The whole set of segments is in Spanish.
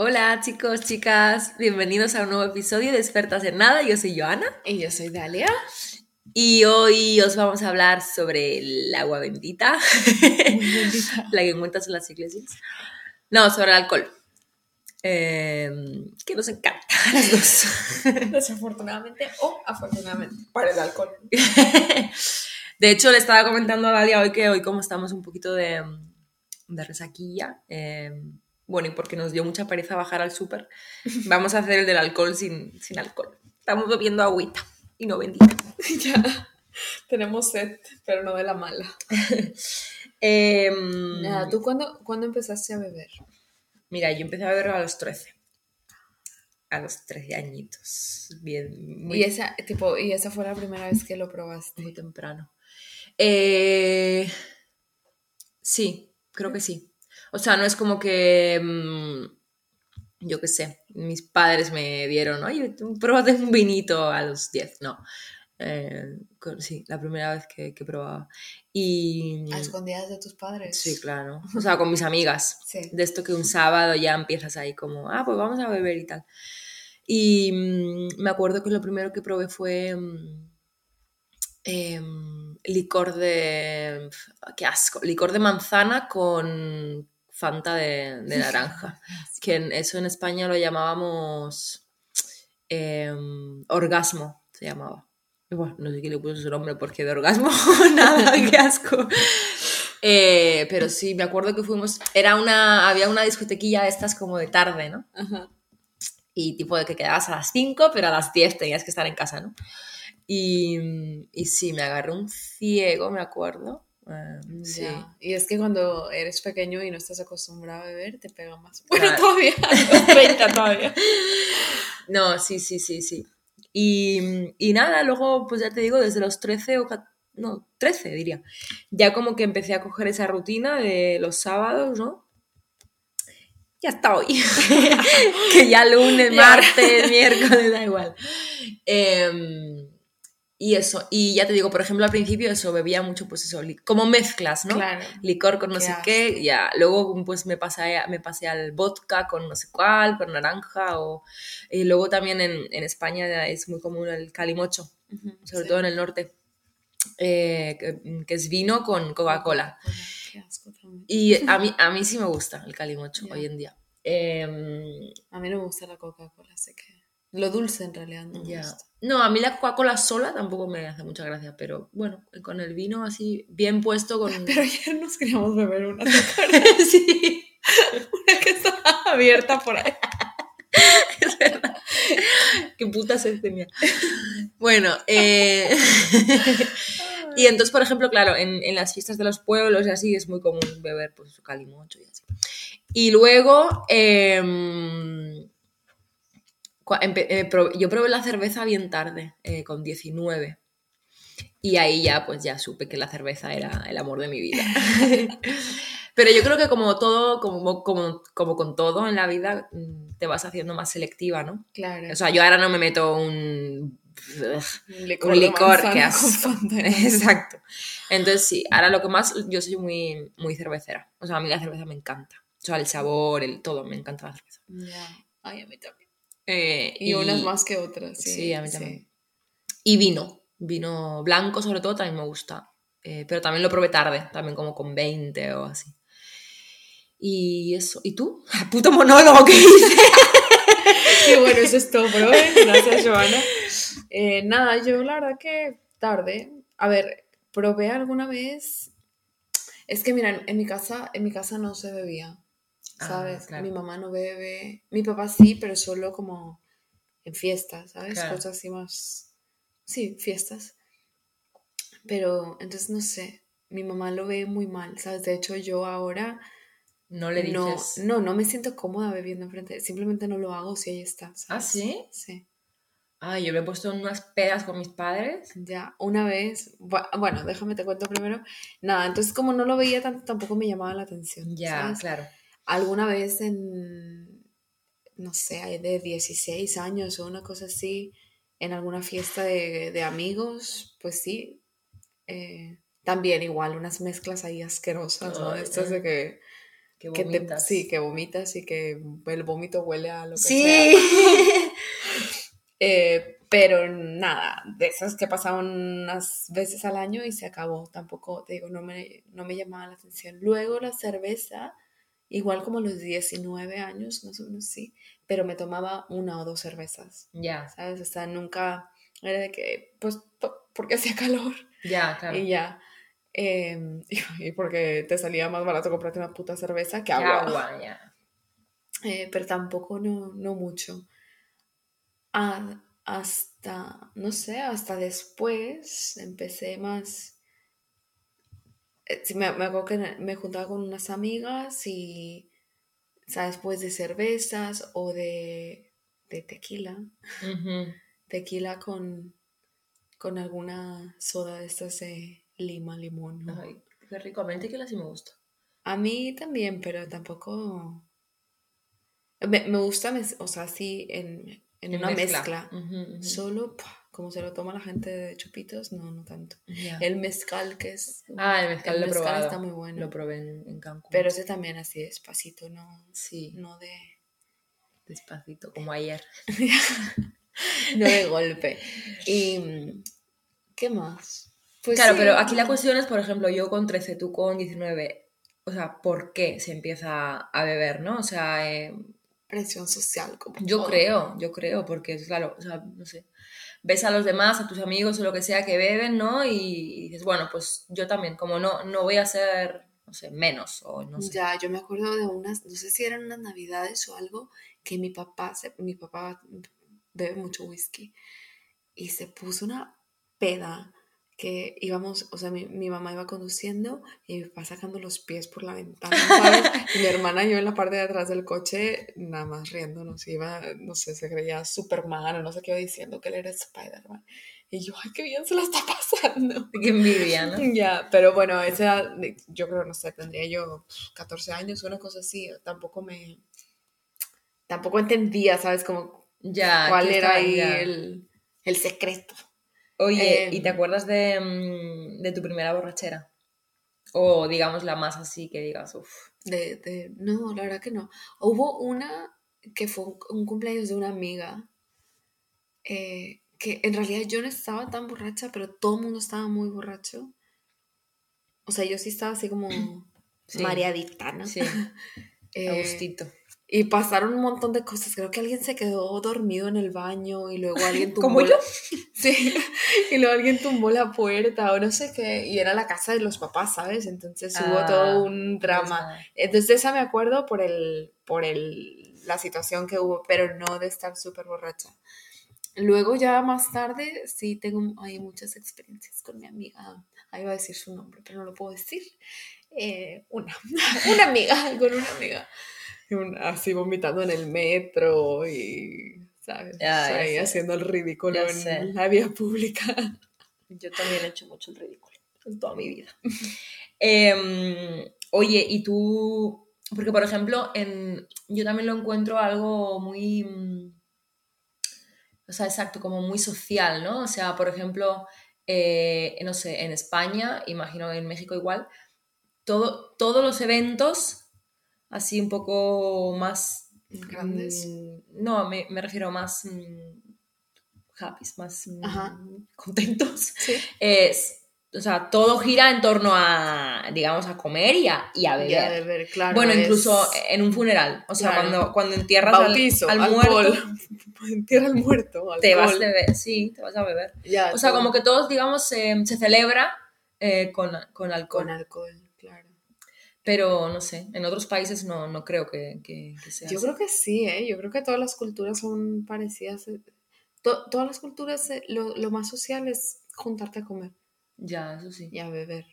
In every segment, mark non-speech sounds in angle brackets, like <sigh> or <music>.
Hola chicos, chicas, bienvenidos a un nuevo episodio de Expertas en Nada. Yo soy Joana. Y yo soy Dalia. Y hoy os vamos a hablar sobre el agua bendita, <laughs> la que encuentras en las iglesias. No, sobre el alcohol. Eh, que nos encanta a las dos. <laughs> Desafortunadamente o afortunadamente para el alcohol. <laughs> De hecho, le estaba comentando a Dalia hoy que hoy como estamos un poquito de, de resaquilla, eh, bueno, y porque nos dio mucha pereza bajar al súper, vamos a hacer el del alcohol sin, sin alcohol. Estamos bebiendo agüita y no bendita. <laughs> ya. Tenemos sed, pero no de la mala. <laughs> Em, Nada, ¿tú cuándo, cuándo empezaste a beber? Mira, yo empecé a beber a los 13. A los 13 añitos. Bien, muy, Y esa, tipo, y esa fue la primera vez que lo probaste. muy temprano. Eh, sí, creo que sí. O sea, no es como que. mm, yo qué sé, mis padres me dieron, oye, pruébate un vinito a los 10. No. Eh, con- sí, la primera vez que, que probaba. Y. A escondidas de tus padres. Sí, claro. O sea, con mis amigas. <laughs> Sí. De esto que un sábado ya empiezas ahí como, ah, pues vamos a beber y tal. Y mm, me acuerdo que lo primero que probé fue mm, em, licor de... ¡Qué asco! Licor de manzana con Fanta de, de <laughs> naranja. que en- eso en España lo llamábamos em, orgasmo, se llamaba. Y bueno, no sé quién le puso su nombre porque de orgasmo, <laughs> nada, <laughs> qué asco. Eh, pero sí, me acuerdo que fuimos, era una, había una discotequilla de estas como de tarde, ¿no? Ajá. Y tipo de que quedabas a las 5, pero a las 10 tenías que estar en casa, ¿no? Y, y sí, me agarré un ciego, me acuerdo. Eh, sí. Ya. Y es que cuando eres pequeño y no estás acostumbrado a beber, te pega más. Bueno, Claro. todavía. a los 30 todavía. No, sí, sí, sí, sí. Y, y nada, luego, pues ya te digo, desde los 13 o... No, 13 diría. Ya como que empecé a coger esa rutina de los sábados, ¿no? Ya está hoy. <laughs> que ya lunes, martes, miércoles, da igual. Em, y eso, y ya te digo, por ejemplo, al principio eso, bebía mucho, pues eso, como mezclas, ¿no? Claro. licor con no sé qué, ya. Luego pues me pasé, me pasé al vodka con no sé cuál, con naranja o... Y luego también en, en España es muy común el calimocho, sobre sí. todo en el norte, eh, que, que es vino con Coca-Cola. Y a mí, a mí sí me gusta el calimocho <laughs> hoy en día. Em, A mí no me gusta la Coca-Cola, así que. Lo dulce en realidad no me ya. gusta. No, a mí la Coca-Cola sola tampoco me hace mucha gracia, pero bueno, con el vino así bien puesto con... <laughs> Pero ayer nos queríamos beber una, <laughs> sí. Una que estaba abierta por ahí. <laughs> Es verdad. Qué puta sed tenía. Bueno, eh, y entonces, por ejemplo, claro, en, en las fiestas de los pueblos y así es muy común beber pues calimocho y así. Y luego, eh, yo probé la cerveza bien tarde, eh, con 19. Y ahí ya, pues ya supe que la cerveza era el amor de mi vida. <laughs> Pero yo creo que como todo, como, como, como con todo en la vida, mm, te vas haciendo más selectiva, ¿no? Claro. O sea, yo ahora no me meto un... un licor, un licor que. Fanta. <laughs> Exacto. Entonces sí, ahora lo que más, yo soy muy, muy cervecera. O sea, a mí la cerveza me encanta. O sea, el sabor, el todo, me encanta la cerveza. Ya. Ay, a mí también. Eh, Y, unas más que otras. Sí, sí, a mí también. Y vino, vino blanco sobre todo también me gusta. Eh, pero también lo probé tarde, también como con 20 o así. Y eso, ¿y tú? <laughs> Puto monólogo que hice. <laughs> Y bueno, eso es todo por hoy. Gracias, Joana. Eh, nada, yo la verdad que tarde. A ver, probé alguna vez. Es que mira, en mi casa, en mi casa no se bebía. Ah, ¿Sabes? claro. Mi mamá no bebe. Mi papá sí, pero solo como en fiestas, ¿sabes? Claro. Cosas así más. Sí, fiestas. Pero entonces no sé. Mi mamá lo ve muy mal, ¿sabes? De hecho, yo ahora No le no, dices... no, no me siento cómoda bebiendo enfrente. Simplemente no lo hago si ella está. ¿Ah, ¿sabes? sí? Sí. Ay, yo me he puesto unas pedas con mis padres. Ya, una vez, bu- bueno, déjame te cuento primero. Nada, entonces como no lo veía tanto, tampoco me llamaba la atención. Ya, ¿sabes? claro. Alguna vez en, no sé, de 16 años o una cosa así, en alguna fiesta de, de amigos, pues sí. eh, también igual, unas mezclas ahí asquerosas, ¿no? Ay, Estas de ay. que Que que te- sí, que vomitas y que el vómito huele a lo que sea. Sí. <laughs> Eh, pero nada, de esas que pasaban unas veces al año y se acabó. Tampoco, te digo, no me, no me llamaba la atención. Luego la cerveza, igual como a los 19 años, más o menos sí, pero me tomaba una o dos cervezas, ya, ¿sabes? O sea, nunca era de que, pues, po- porque <laughs> hacía calor ya, claro. y ya. Em, <laughs> y, porque te salía más barato comprarte una puta cerveza que agua. agua, ya. <laughs> Eh, pero tampoco no, no mucho. A- hasta, no sé, hasta después empecé más. Eh, me, me acuerdo que me juntaba con unas amigas y, ¿sabes? Pues de cervezas o de, de tequila. Tequila con, con alguna soda de estas de lima, limón. ¿no? Ay, qué rico. A mí el tequila sí me gusta. A mí también, pero tampoco. Me, me gusta, o sea, sí, en, en una mezcla. Solo. Como se lo toma la gente de chupitos, no, no tanto. El mezcal, que es. Ah, el mezcal el lo mezcal probado. está muy bueno. Lo probé en, en Cancún. Pero ese también así despacito, no, Sí, no de. despacito, como ayer. <laughs> No de golpe. Y. ¿Qué más? Pues claro, sí, pero aquí la cuestión es, por ejemplo, yo con 13, tú con 19. O sea, ¿por qué se empieza a beber, no? O sea, eh, Presión social, como. yo todo. creo, yo creo, porque, claro, o sea, no sé. Ves a los demás, a tus amigos o lo que sea que beben, ¿no? Y dices, bueno, pues yo también, como no, no voy a ser, no sé, menos o no sé. Ya, yo me acuerdo de unas, no sé si eran unas navidades o algo, que mi papá, se- mi papá bebe mucho whisky y se puso una peda que íbamos, o sea, mi, mi mamá iba conduciendo y mi papá sacando los pies por la ventana, ¿sabes? <laughs> Y mi hermana y yo en la parte de atrás del coche, nada más riéndonos, iba, no sé, se creía Superman o no sé qué iba diciendo, que él era Spider-Man. Y yo, ay, qué bien se la está pasando. Qué envidia, ¿no? <laughs> Ya, pero bueno, esa yo creo, no sé, tendría yo pues, 14 años, una cosa así, tampoco me, tampoco entendía, ¿sabes? Como Ya, cuál era ahí ya. el, el secreto. Oye, Em, ¿y te acuerdas de, mm, de tu primera borrachera? O digamos la más así que digas, uff. De, de, no, la verdad que no. Hubo una que fue un, cumpleaños de una amiga, eh, que en realidad yo no estaba tan borracha, pero todo el mundo estaba muy borracho. O sea, yo sí estaba así como Sí. mareadita, ¿no? Sí, <laughs> Eh, Agustito. Y pasaron un montón de cosas. Creo que alguien se quedó dormido en el baño y luego alguien <laughs> tumbó ¿Como la- yo? <laughs> Sí, y luego alguien tumbó la puerta o no sé qué. Y era la casa de los papás, ¿sabes? Entonces hubo Ah, todo un Pues drama. Entonces esa me acuerdo por el, por el, la situación que hubo, pero no de estar súper borracha. Luego ya más tarde sí tengo hay muchas experiencias con mi amiga. Ahí iba a decir su nombre, pero no lo puedo decir. Eh, una, <laughs> una amiga, con una amiga. <laughs> Así vomitando en el metro y, ¿sabes? Ya, Ahí sé. haciendo el ridículo Ya en sé. la vía pública. <laughs> Yo también he hecho mucho el ridículo en toda mi vida. <laughs> Em, oye, y tú, porque por ejemplo, en, yo también lo encuentro algo muy, mm, o sea, exacto, como muy social, ¿no? O sea, por ejemplo, eh, no sé, en España, imagino en México igual, todo, todos los eventos, así un poco más... Grandes. mm, no, me, me refiero más... mm, happy, más mm, Ajá. contentos. Sí. Es, o sea, todo gira en torno a, digamos, a comer y a, y a beber. Ya de ver, claro. bueno, es- incluso en un funeral. O sea, Claro. cuando, cuando entierras al- bautizo, al, alcohol. muerto, <laughs> Entierra al muerto. <laughs> te vas alcohol. a beber. Sí, te vas a beber. Ya, O sea, todo como que todos, digamos, se- se celebra eh, con, con alcohol. Con alcohol, claro. Pero no sé, en otros países no, no creo que, que, que sea Yo así. creo que sí, ¿eh? Yo creo que todas las culturas son parecidas. eh. To- todas las culturas, eh, lo, lo más social es juntarte a comer Ya, eso sí. y a beber.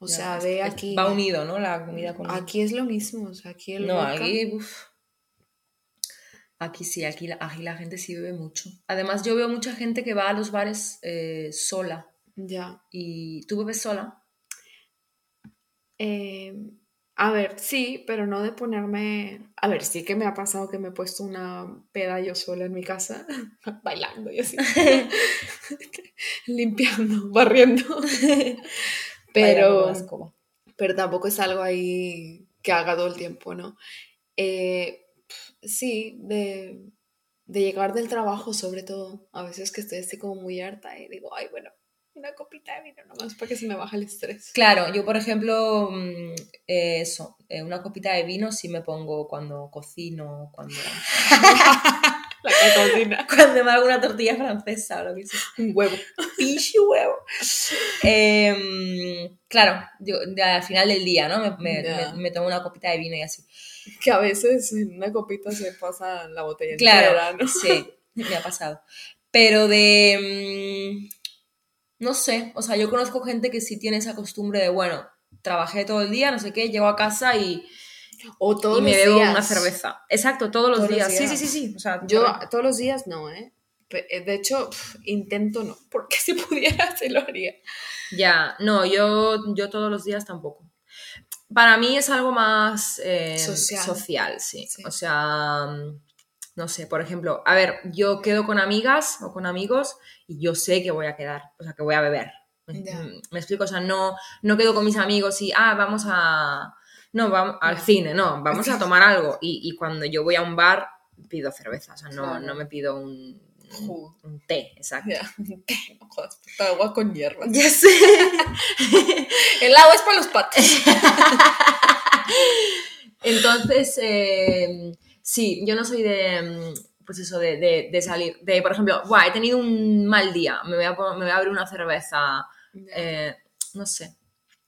O Ya, sea, ve aquí. Va unido, ¿no? La comida con... Aquí es lo mismo. O sea, aquí el No, vodka- aquí, uf. Aquí sí, aquí la, aquí la gente sí bebe mucho. Además, yo veo mucha gente que va a los bares eh, sola. Ya. ¿Y tú bebes sola? Eh, a ver, sí, pero no de ponerme. A ver, sí que me ha pasado que me he puesto una peda yo sola en mi casa, <laughs> bailando y así. <laughs> Limpiando, barriendo. <laughs> Pero, pero tampoco es algo ahí que haga todo el tiempo, ¿no? Eh, sí, de, de llegar del trabajo sobre todo. A veces que estoy así como muy harta y digo, ay, bueno, una copita de vino nomás para que se me baje el estrés. Claro, yo por ejemplo, mm, eh, eso, eh, una copita de vino sí me pongo cuando cocino, cuando, <laughs> La que cocina. <laughs> cuando me hago una tortilla francesa o lo que sea. Un huevo. Pinche huevo. Em, claro, yo, de- al final del día, ¿no? Me, me- me tomo una copita de vino y así. Que a veces en una copita se pasa la botella Claro, entera, ¿no? sí, me ha pasado. Pero de... mm, no sé, o sea, yo conozco gente que sí tiene esa costumbre de, bueno, trabajé todo el día, no sé qué, llego a casa y, O todos y me los bebo días. una cerveza. Exacto, todos los Todos los días. Sí, sí, sí, sí. O sea, Yo todos los días no, ¿eh? Eh, De hecho, intento no, <laughs> porque si pudiera se lo haría. Ya, no, yo, yo todos los días tampoco. Para mí es algo más eh, Social. social, sí. Sí. O sea, mm, no sé, por ejemplo, a ver, yo quedo con amigas o con amigos y yo sé que voy a quedar, o sea, que voy a beber. Me, explico, o sea, no, no quedo con mis amigos y, ah, vamos a... No, vamos al cine, no, vamos a tomar algo. Y, y cuando yo voy a un bar, pido cerveza, o sea, no, no me pido un, un té, exacto. <laughs> No jodas, puta agua con hierbas. Ya sé. <laughs> El agua es para los patos. <laughs> Entonces, eh, sí, yo no soy de, mm, pues eso, de, de- de salir, de, por ejemplo, "Buah, he tenido un mal día, me voy a, me voy a abrir una cerveza, eh, no sé,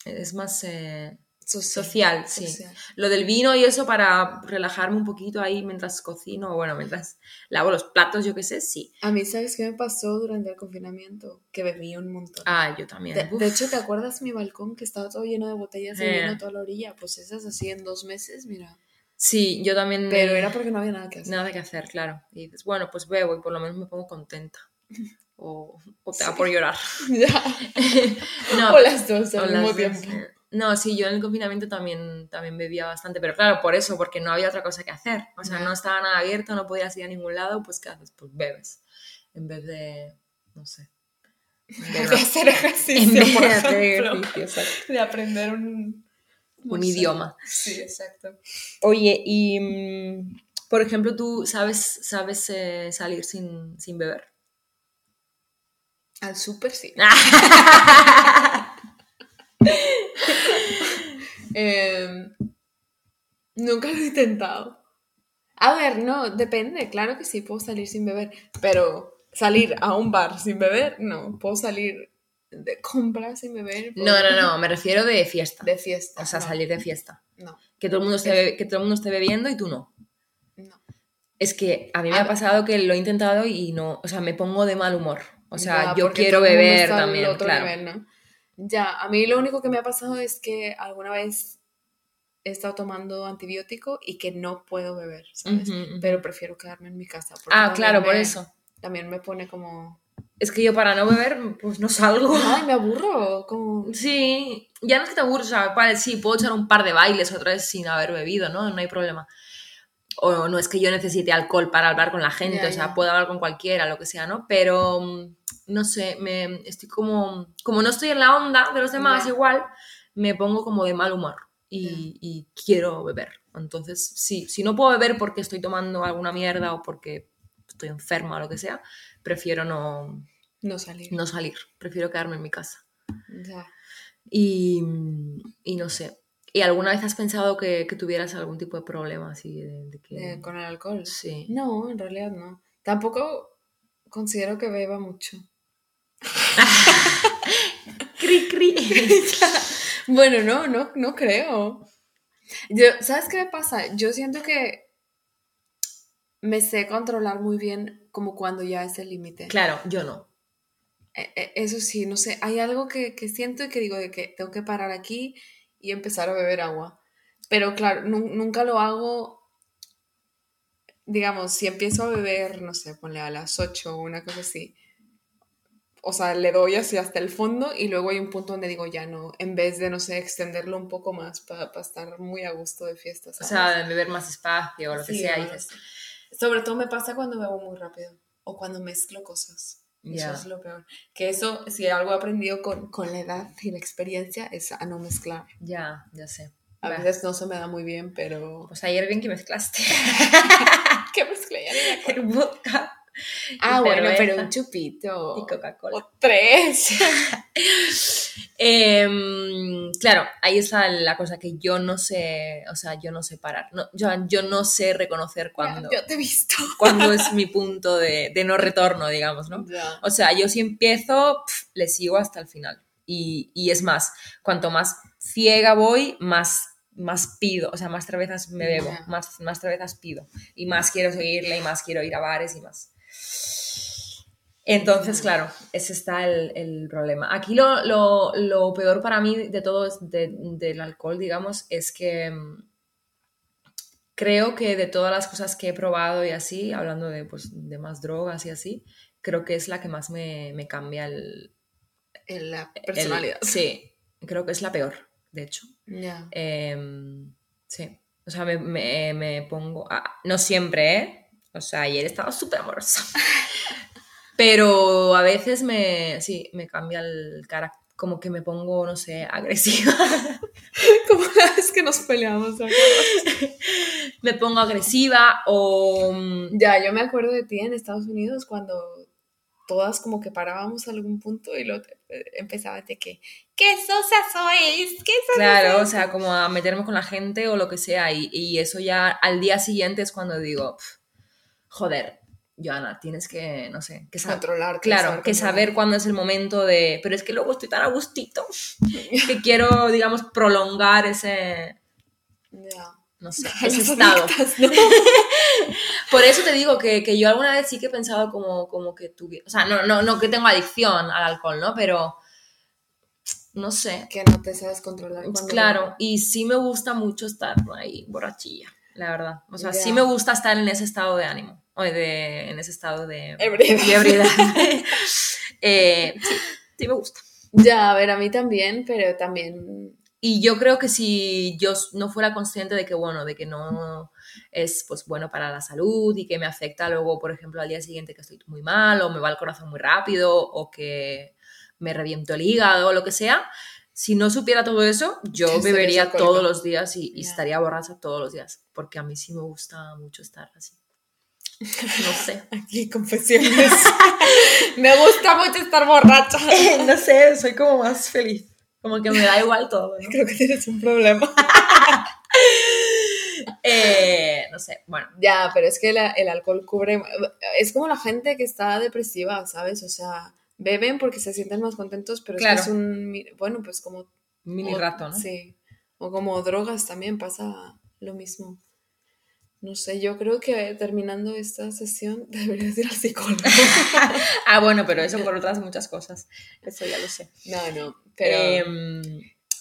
es más eh, social, sí. social. Lo del vino y eso para relajarme un poquito ahí mientras cocino, bueno, mientras lavo los platos, yo qué sé, sí. A mí, ¿sabes qué me pasó durante el confinamiento? Que bebí un montón. Ah, yo también. De, de hecho, ¿te acuerdas mi balcón que estaba todo lleno de botellas de Eh. vino a toda la orilla? Pues esas así en dos meses, mira. Sí, yo también. Pero era porque no había nada que hacer. Nada que hacer, claro. Y dices, bueno, pues bebo y por lo menos me pongo contenta. <laughs> O, o te da Sí. por llorar. <laughs> Ya. <laughs> No, o las dos al mismo tiempo. eh. No, sí, yo en el confinamiento también, también bebía bastante, pero claro, por eso, porque no había otra cosa que hacer. O sea, no estaba nada abierto, no podías ir a ningún lado, pues ¿qué haces? Pues bebes. En vez de, no sé. De hacer en ejercicio, vez por de hacer ejemplo. ejercicio, exacto. De aprender un... Un idioma. Sí, exacto. Oye, y mm, por ejemplo, ¿tú sabes, sabes eh, salir sin, sin beber? Al súper sí. <laughs> Em, nunca lo he intentado. A ver, no, depende. Claro que sí, puedo salir sin beber. Pero salir a un bar sin beber, no. Puedo salir de compras sin beber. No, no, <laughs> no, me refiero de fiesta. De fiesta. O sea, no, salir de fiesta. No, Que todo, el mundo esté, que todo el mundo esté bebiendo y tú no. no. Es que a mí me A ha pasado que lo he intentado y no, o sea, me pongo de mal humor. O sea, Ya, yo quiero beber también, otro claro. nivel, ¿no? Ya, a mí lo único que me ha pasado es que alguna vez he estado tomando antibiótico y que no puedo beber, ¿sabes? Pero prefiero quedarme en mi casa. Ah, claro, por eso. También me pone como... Es que yo para no beber, pues no salgo. Ay, me aburro, como... Sí, ya no es que te aburres, o sea, vale, sí, puedo echar un par de bailes otra vez sin haber bebido, ¿no? No hay problema. O no es que yo necesite alcohol para hablar con la gente, Ya, o sea, ya. puedo hablar con cualquiera, lo que sea, ¿no? Pero, mm, no sé, me estoy como, como no estoy en la onda de los demás Ya. igual, me pongo como de mal humor y, y quiero beber. Entonces, sí, si no puedo beber porque estoy tomando alguna mierda o porque estoy enferma o lo que sea, prefiero no, No salir. no salir, prefiero quedarme en mi casa. Ya. Y, y no sé. ¿Y alguna vez has pensado que, que tuvieras algún tipo de problema así de, de que... Eh, con el alcohol. Sí. No, en realidad no. Tampoco considero que beba mucho. <laughs> Cri, cri. <laughs> Bueno, no, no, no creo. Yo, ¿sabes qué me pasa? Yo siento que me sé controlar muy bien como cuando ya es el límite. claro, yo no. E- e- Eso sí, no sé, hay algo que, que siento y que digo de que tengo que parar aquí y empezar a beber agua. Pero claro, nu- nunca lo hago, digamos, si empiezo a beber, no sé, ponle a las 8 o una cosa así. O sea, le doy así hasta el fondo y luego hay un punto donde digo ya no, en vez de, no sé, extenderlo un poco más para estar muy a gusto de fiesta. O sea, beber más espacio o lo que Sí, sea. y dices, así. Sobre todo me pasa cuando bebo muy rápido o cuando mezclo cosas. Ya. Eso es lo peor. Que eso, si algo he aprendido con, con la edad y la experiencia, es a no mezclar. ya, ya sé. A veces no se me da muy bien, pero... Pues ayer bien que mezclaste <laughs> ¿Qué mezclé? <laughs> El vodka Ah, bueno, pero un chupito. y Coca-Cola. O tres. <laughs> Em, claro, ahí está la cosa que yo no sé, o sea, yo no sé parar. No, yo, yo no sé reconocer cuándo, Yo te he visto. cuándo es <laughs> mi punto de, de no retorno, digamos, ¿no? O sea, yo si empiezo, le sigo hasta el final. Y, y es más, cuanto más ciega voy, más, más pido, o sea, más cervezas me bebo, más, más cervezas pido. Y más quiero seguirle y más quiero ir a bares y más. Entonces, claro, ese está el, el problema. Aquí lo, lo- lo peor para mí de todo es de- del alcohol, digamos, es que mm, creo que de todas las cosas que he probado y así, hablando de, pues, de más drogas y así, creo que es la que más me, me cambia el, En la el- personalidad. sí, creo que es la peor, de hecho. Ya. Em, sí, o sea, me, me- me pongo, ah, no siempre, ¿eh? O sea, ayer estaba súper amorosa. <laughs> Pero a veces me, sí, me cambia el carácter, como que me pongo, no sé, agresiva. <laughs> Como la vez que nos peleamos. me pongo agresiva o... mm, Ya, yo me acuerdo de ti en Estados Unidos cuando todas como que parábamos a algún punto y lo empezaba de que ¡Qué sosa sois! ¡Qué sosa Claro, o sois!". sea, como a meterme con la gente o lo que sea. Y, y eso ya al día siguiente es cuando digo, "Pf, joder, Joana, tienes que, no sé, que saber. Controlar. Claro, que saber cuándo es el momento de... Pero es que luego estoy tan a gustito <laughs> que quiero, digamos, prolongar ese, Ya. no sé, <laughs> ese estado. adictas, <laughs> ¿no? Por eso te digo que, que yo alguna vez sí que he pensado como, como que tuviera... O sea, no, no, no que tengo adicción al alcohol, ¿no? Pero, no sé, que no te sabes controlar. Claro, y sí me gusta mucho estar ahí borrachilla, la verdad. O sea, sí me gusta estar en ese estado de ánimo, o de, en ese estado de, Ebriedad. <laughs> <laughs> Eh, sí, sí me gusta. Ya, a ver, a mí también, pero también. Y yo creo que si yo no fuera consciente de que, bueno, de que no es pues bueno para la salud y que me afecta luego, por ejemplo, al día siguiente que estoy muy mal o me va el corazón muy rápido o que me reviento el hígado o lo que sea, si no supiera todo eso, yo Estarías bebería todos los días y, y Ya. estaría borracha todos los días, porque a mí sí me gusta mucho estar así. No sé. <laughs> Aquí, confesiones. <laughs> me gusta mucho estar borracha. <laughs> no sé, soy como más feliz. Como que me da igual todo, ¿no? Creo que tienes un problema. Eh, no sé, bueno. Ya, pero es que la- el alcohol cubre. Es como la gente que está depresiva, ¿sabes? O sea, beben porque se sienten más contentos, pero Claro. es que es un. Bueno, pues como. Mini rato, ¿no? Sí. O como drogas también pasa lo mismo. No sé, yo creo que terminando esta sesión <laughs> deberías ir al psicólogo. <laughs> Ah, bueno, pero eso por otras muchas cosas. Eso ya lo sé. no, no, pero. Em,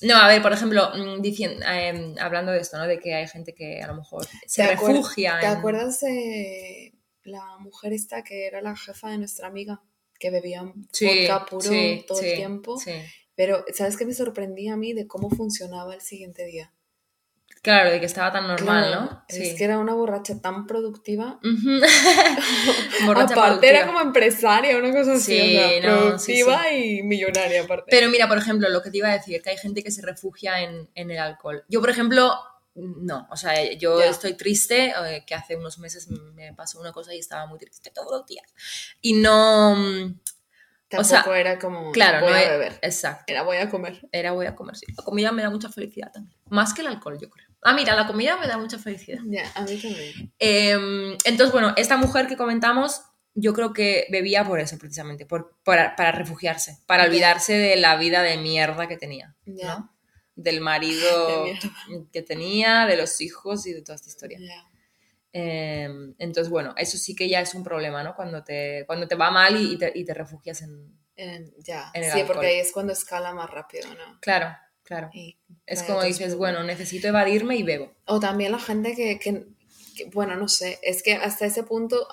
no, a ver, por ejemplo, mm, dicien- em, hablando de esto, ¿no? De que hay gente que a lo mejor se ¿Te refugia ¿Te en- acuerdas de la mujer esta que era la jefa de nuestra amiga? Que bebía Sí, vodka puro sí, todo sí, el tiempo. sí. Pero, ¿sabes qué me sorprendía a mí de cómo funcionaba el siguiente día? Claro, de que estaba tan normal, Claro, ¿no? Es que era una borracha tan productiva. <laughs> Borracha aparte era como empresaria, una cosa así. Sí, o sea, no, productiva y millonaria aparte. Pero mira, por ejemplo, lo que te iba a decir, que hay gente que se refugia en, en el alcohol. Yo, por ejemplo, no. O sea, yo Ya. estoy triste, eh, que hace unos meses me pasó una cosa y estaba muy triste todos los días. Y no... mm, Tampoco sea, era como Claro, voy no a es- beber. Exacto. Era voy a comer. Era voy a comer, sí. La comida me da mucha felicidad también. Más que el alcohol, yo creo. Ah, mira, la comida me da mucha felicidad. Ya, a mí también. Eh, entonces, bueno, esta mujer que comentamos, yo creo que bebía por eso, precisamente, por, para, para refugiarse, para olvidarse de la vida de mierda que tenía. Del marido <laughs> que tenía, de los hijos y de toda esta historia. Ya. Eh, entonces, bueno, eso sí que ya es un problema, ¿no? Cuando te, cuando te va mal y, y te, y te refugias en... En- ya. En el sí, alcohol. porque ahí es cuando escala más rápido, ¿no? Claro, claro. Y Es como dices, bueno, necesito evadirme y bebo. O también la gente que, que- que, bueno, no sé, es que hasta ese punto,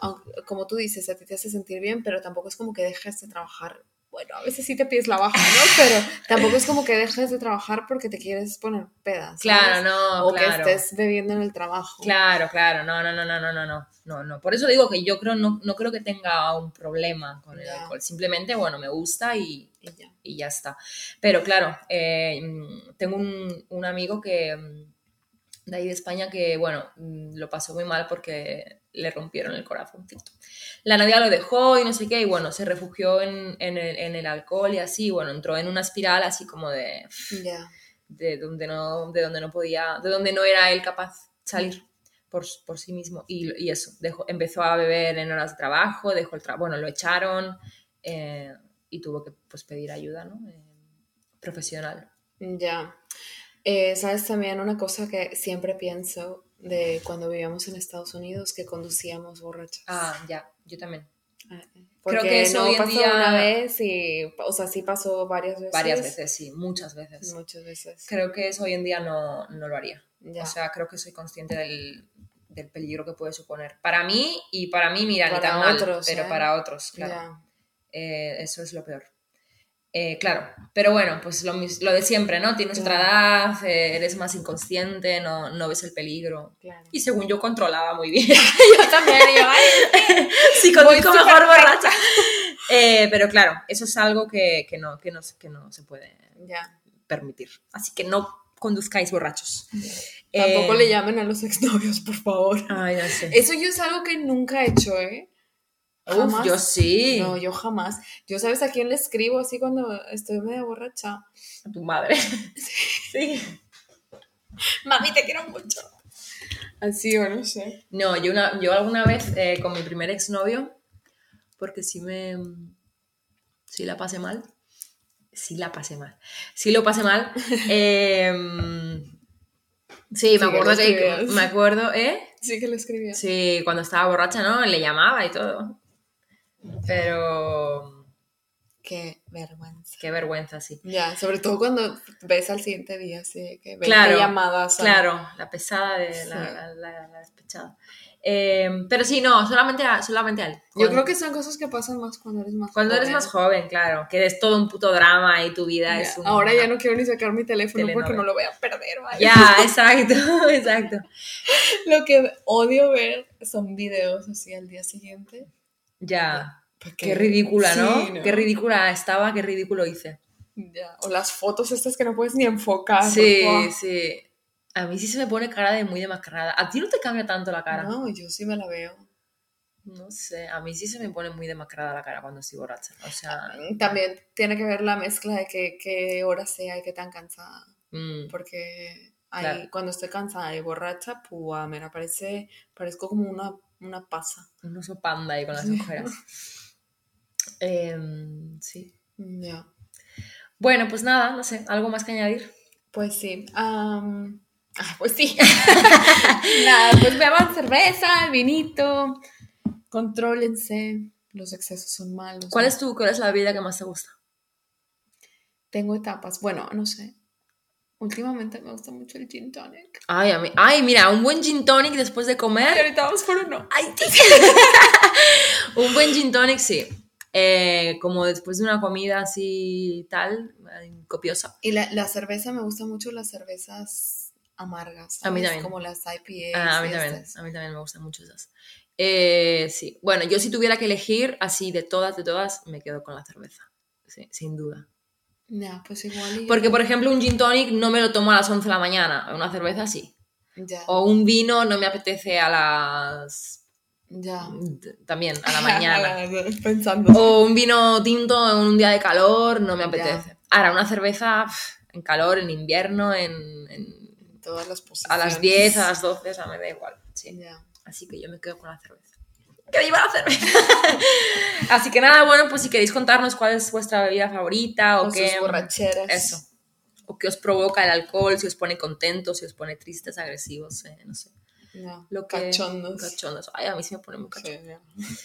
como tú dices, a ti te hace sentir bien, pero tampoco es como que dejes de trabajar. Bueno, a veces sí te pides la baja, ¿no? <laughs> Pero tampoco es como que dejes de trabajar porque te quieres poner pedas. ¿sabes? Claro, no, O claro. que estés bebiendo en el trabajo. Claro, claro, no, no, no, no, no, no, no, no, no. Por eso digo que yo creo, no, no creo que tenga un problema con el alcohol. Simplemente, bueno, me gusta y, Y ya. y ya está. Pero claro, eh, mm, tengo un, un amigo que, mm, de ahí de España que, bueno, mm, lo pasó muy mal porque le rompieron el corazoncito. La novia lo dejó y no sé qué, y bueno, se refugió en, en el, en el alcohol y así, bueno, entró en una espiral así como de, Ya. de, donde, no, de donde no podía, de donde no era él capaz salir por, por sí mismo. Y, y eso, dejó, empezó a beber en horas de trabajo, dejó el trabajo, bueno, lo echaron eh, y tuvo que pues, pedir ayuda, ¿no? Eh, profesional. Ya. Eh, Sabes también una cosa que siempre pienso de cuando vivíamos en Estados Unidos, que conducíamos borrachos. Ah, ya, yo también. Porque que eso no hoy en pasó día- una vez y, o sea, sí pasó varias veces. Varias veces, sí, muchas veces. Muchas veces. Creo que eso hoy en día no, no lo haría. Ya. O sea, creo que soy consciente del, del peligro que puede suponer. Para mí y para mí, mira, ni Para tan mal, otros, pero ¿eh? para otros, claro. Eh, eso es lo peor. Eh, claro, pero bueno, pues lo, de siempre, ¿no? Tienes otra edad, eh, eres más inconsciente, no, no ves el peligro. Claro. Y según yo controlaba muy bien. <laughs> yo también, yo, ay, sí, mejor borracha. <laughs> Eh, pero claro, eso es algo que, que no, que, no, que no se puede ya. permitir. Así que no conduzcáis borrachos. Tampoco Eh, le llamen a los exnovios, por favor. Ay, no sé. Eso yo es algo que nunca he hecho, ¿eh? Uf, yo sí. No, yo jamás. Yo, ¿sabes a quién le escribo así cuando estoy medio borracha? A tu madre. <laughs> sí. Mami, te quiero mucho. Así o no sé. No, yo, una, yo alguna vez eh, con mi primer exnovio, porque sí me. Sí la pasé mal. Sí la pasé mal. Sí lo pasé mal. <laughs> eh, sí, me acuerdo lo que. Me acuerdo, ¿eh? Sí que le escribía. Sí, cuando estaba borracha, ¿no? Le llamaba y todo. Pero. Qué vergüenza. Qué vergüenza, sí. Ya, sobre todo cuando ves al siguiente día, así que 20 Claro, llamadas. a- Claro, la pesada de la, Sí. la- la- la despechada. Eh, pero sí, no, solamente a, solamente a él. Yo Cuando- creo que son cosas que pasan más cuando eres más Cuando eres joven. más joven, claro, que es todo un puto drama y tu vida Ya, es un... Ahora ya no quiero ni sacar mi teléfono porque no lo voy a perder. ¿vale? Ya, exacto, <laughs> exacto. <laughs> Lo que odio ver son videos así al día siguiente. Ya, ¿Para qué ridícula, ¿no? Sí, Qué ridícula estaba, qué ridículo hice. Ya, O las fotos estas que no puedes ni enfocar. Sí, sí. A mí sí se me pone cara de muy demacrada. ¿A ti no te cambia tanto la cara? No, yo sí me la veo. No sé, a mí sí se me pone muy demacrada la cara cuando estoy borracha. O sea, También tiene que ver la mezcla de que, qué hora sea y qué tan cansada. mm, Porque ahí, Claro. cuando estoy cansada y borracha, pues me parece, parezco como una, una pasa. un oso panda ahí con las ojeras. <laughs> Em, sí. Ya. Bueno, pues nada, no sé, algo más que añadir. Pues sí. ah, pues sí. <laughs> <laughs> Nada, pues beban cerveza, vinito, contrólense. Los excesos son malos. ¿Cuál es tu, cuál es la bebida que más te gusta? Tengo etapas. Bueno, no sé. Últimamente me gusta mucho el gin tonic. Ay, a mí, ay, mira, un buen gin tonic después de Y comer. ahorita vamos por uno. Ay, <laughs> un buen gin tonic, sí. Eh, como después de una comida así tal, copiosa. Y la, la cerveza, me gustan mucho las cervezas amargas. A mí ¿sabes? también. Como las IPAs. Ah, a mí y también, estas. a mí también me gustan mucho esas. Eh, sí, bueno, yo si tuviera que elegir así de todas, de todas, me quedo con la cerveza. Sí, sin duda. Ya, pues igual. Porque, por ejemplo, un gin tonic no me lo tomo a las 11 de la mañana, una cerveza sí. Ya, O un vino no me apetece a las... ya. también, a la <laughs> mañana. Pensando. O un vino tinto en un día de calor no me Ya. apetece. Ahora, una cerveza en calor, en invierno, en, en- Todas las a posiciones. las 10, a las 12, o sea, me da igual. Sí. Ya. Así que yo me quedo con la cerveza. ¡Que viva la cerveza! Así que nada, bueno, pues si queréis contarnos cuál es vuestra bebida favorita o, O qué... sus borracheras. Eso. O qué os provoca el alcohol, si os pone contentos, si os pone tristes, agresivos, eh, no sé. Ya. Lo que, Cachondos. Cachondos. Ay, a mí sí me pone muy cachondo. <laughs>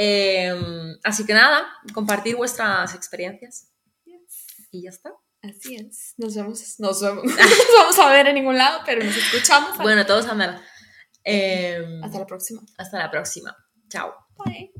Eh, así que nada, compartir vuestras experiencias y ya está. Así es. Nos vemos. Nos vemos. No <laughs> nos vamos a ver en ningún lado, pero nos escuchamos. Bueno, todos andar. Eh, Hasta la próxima. hasta la próxima. Chao. Bye.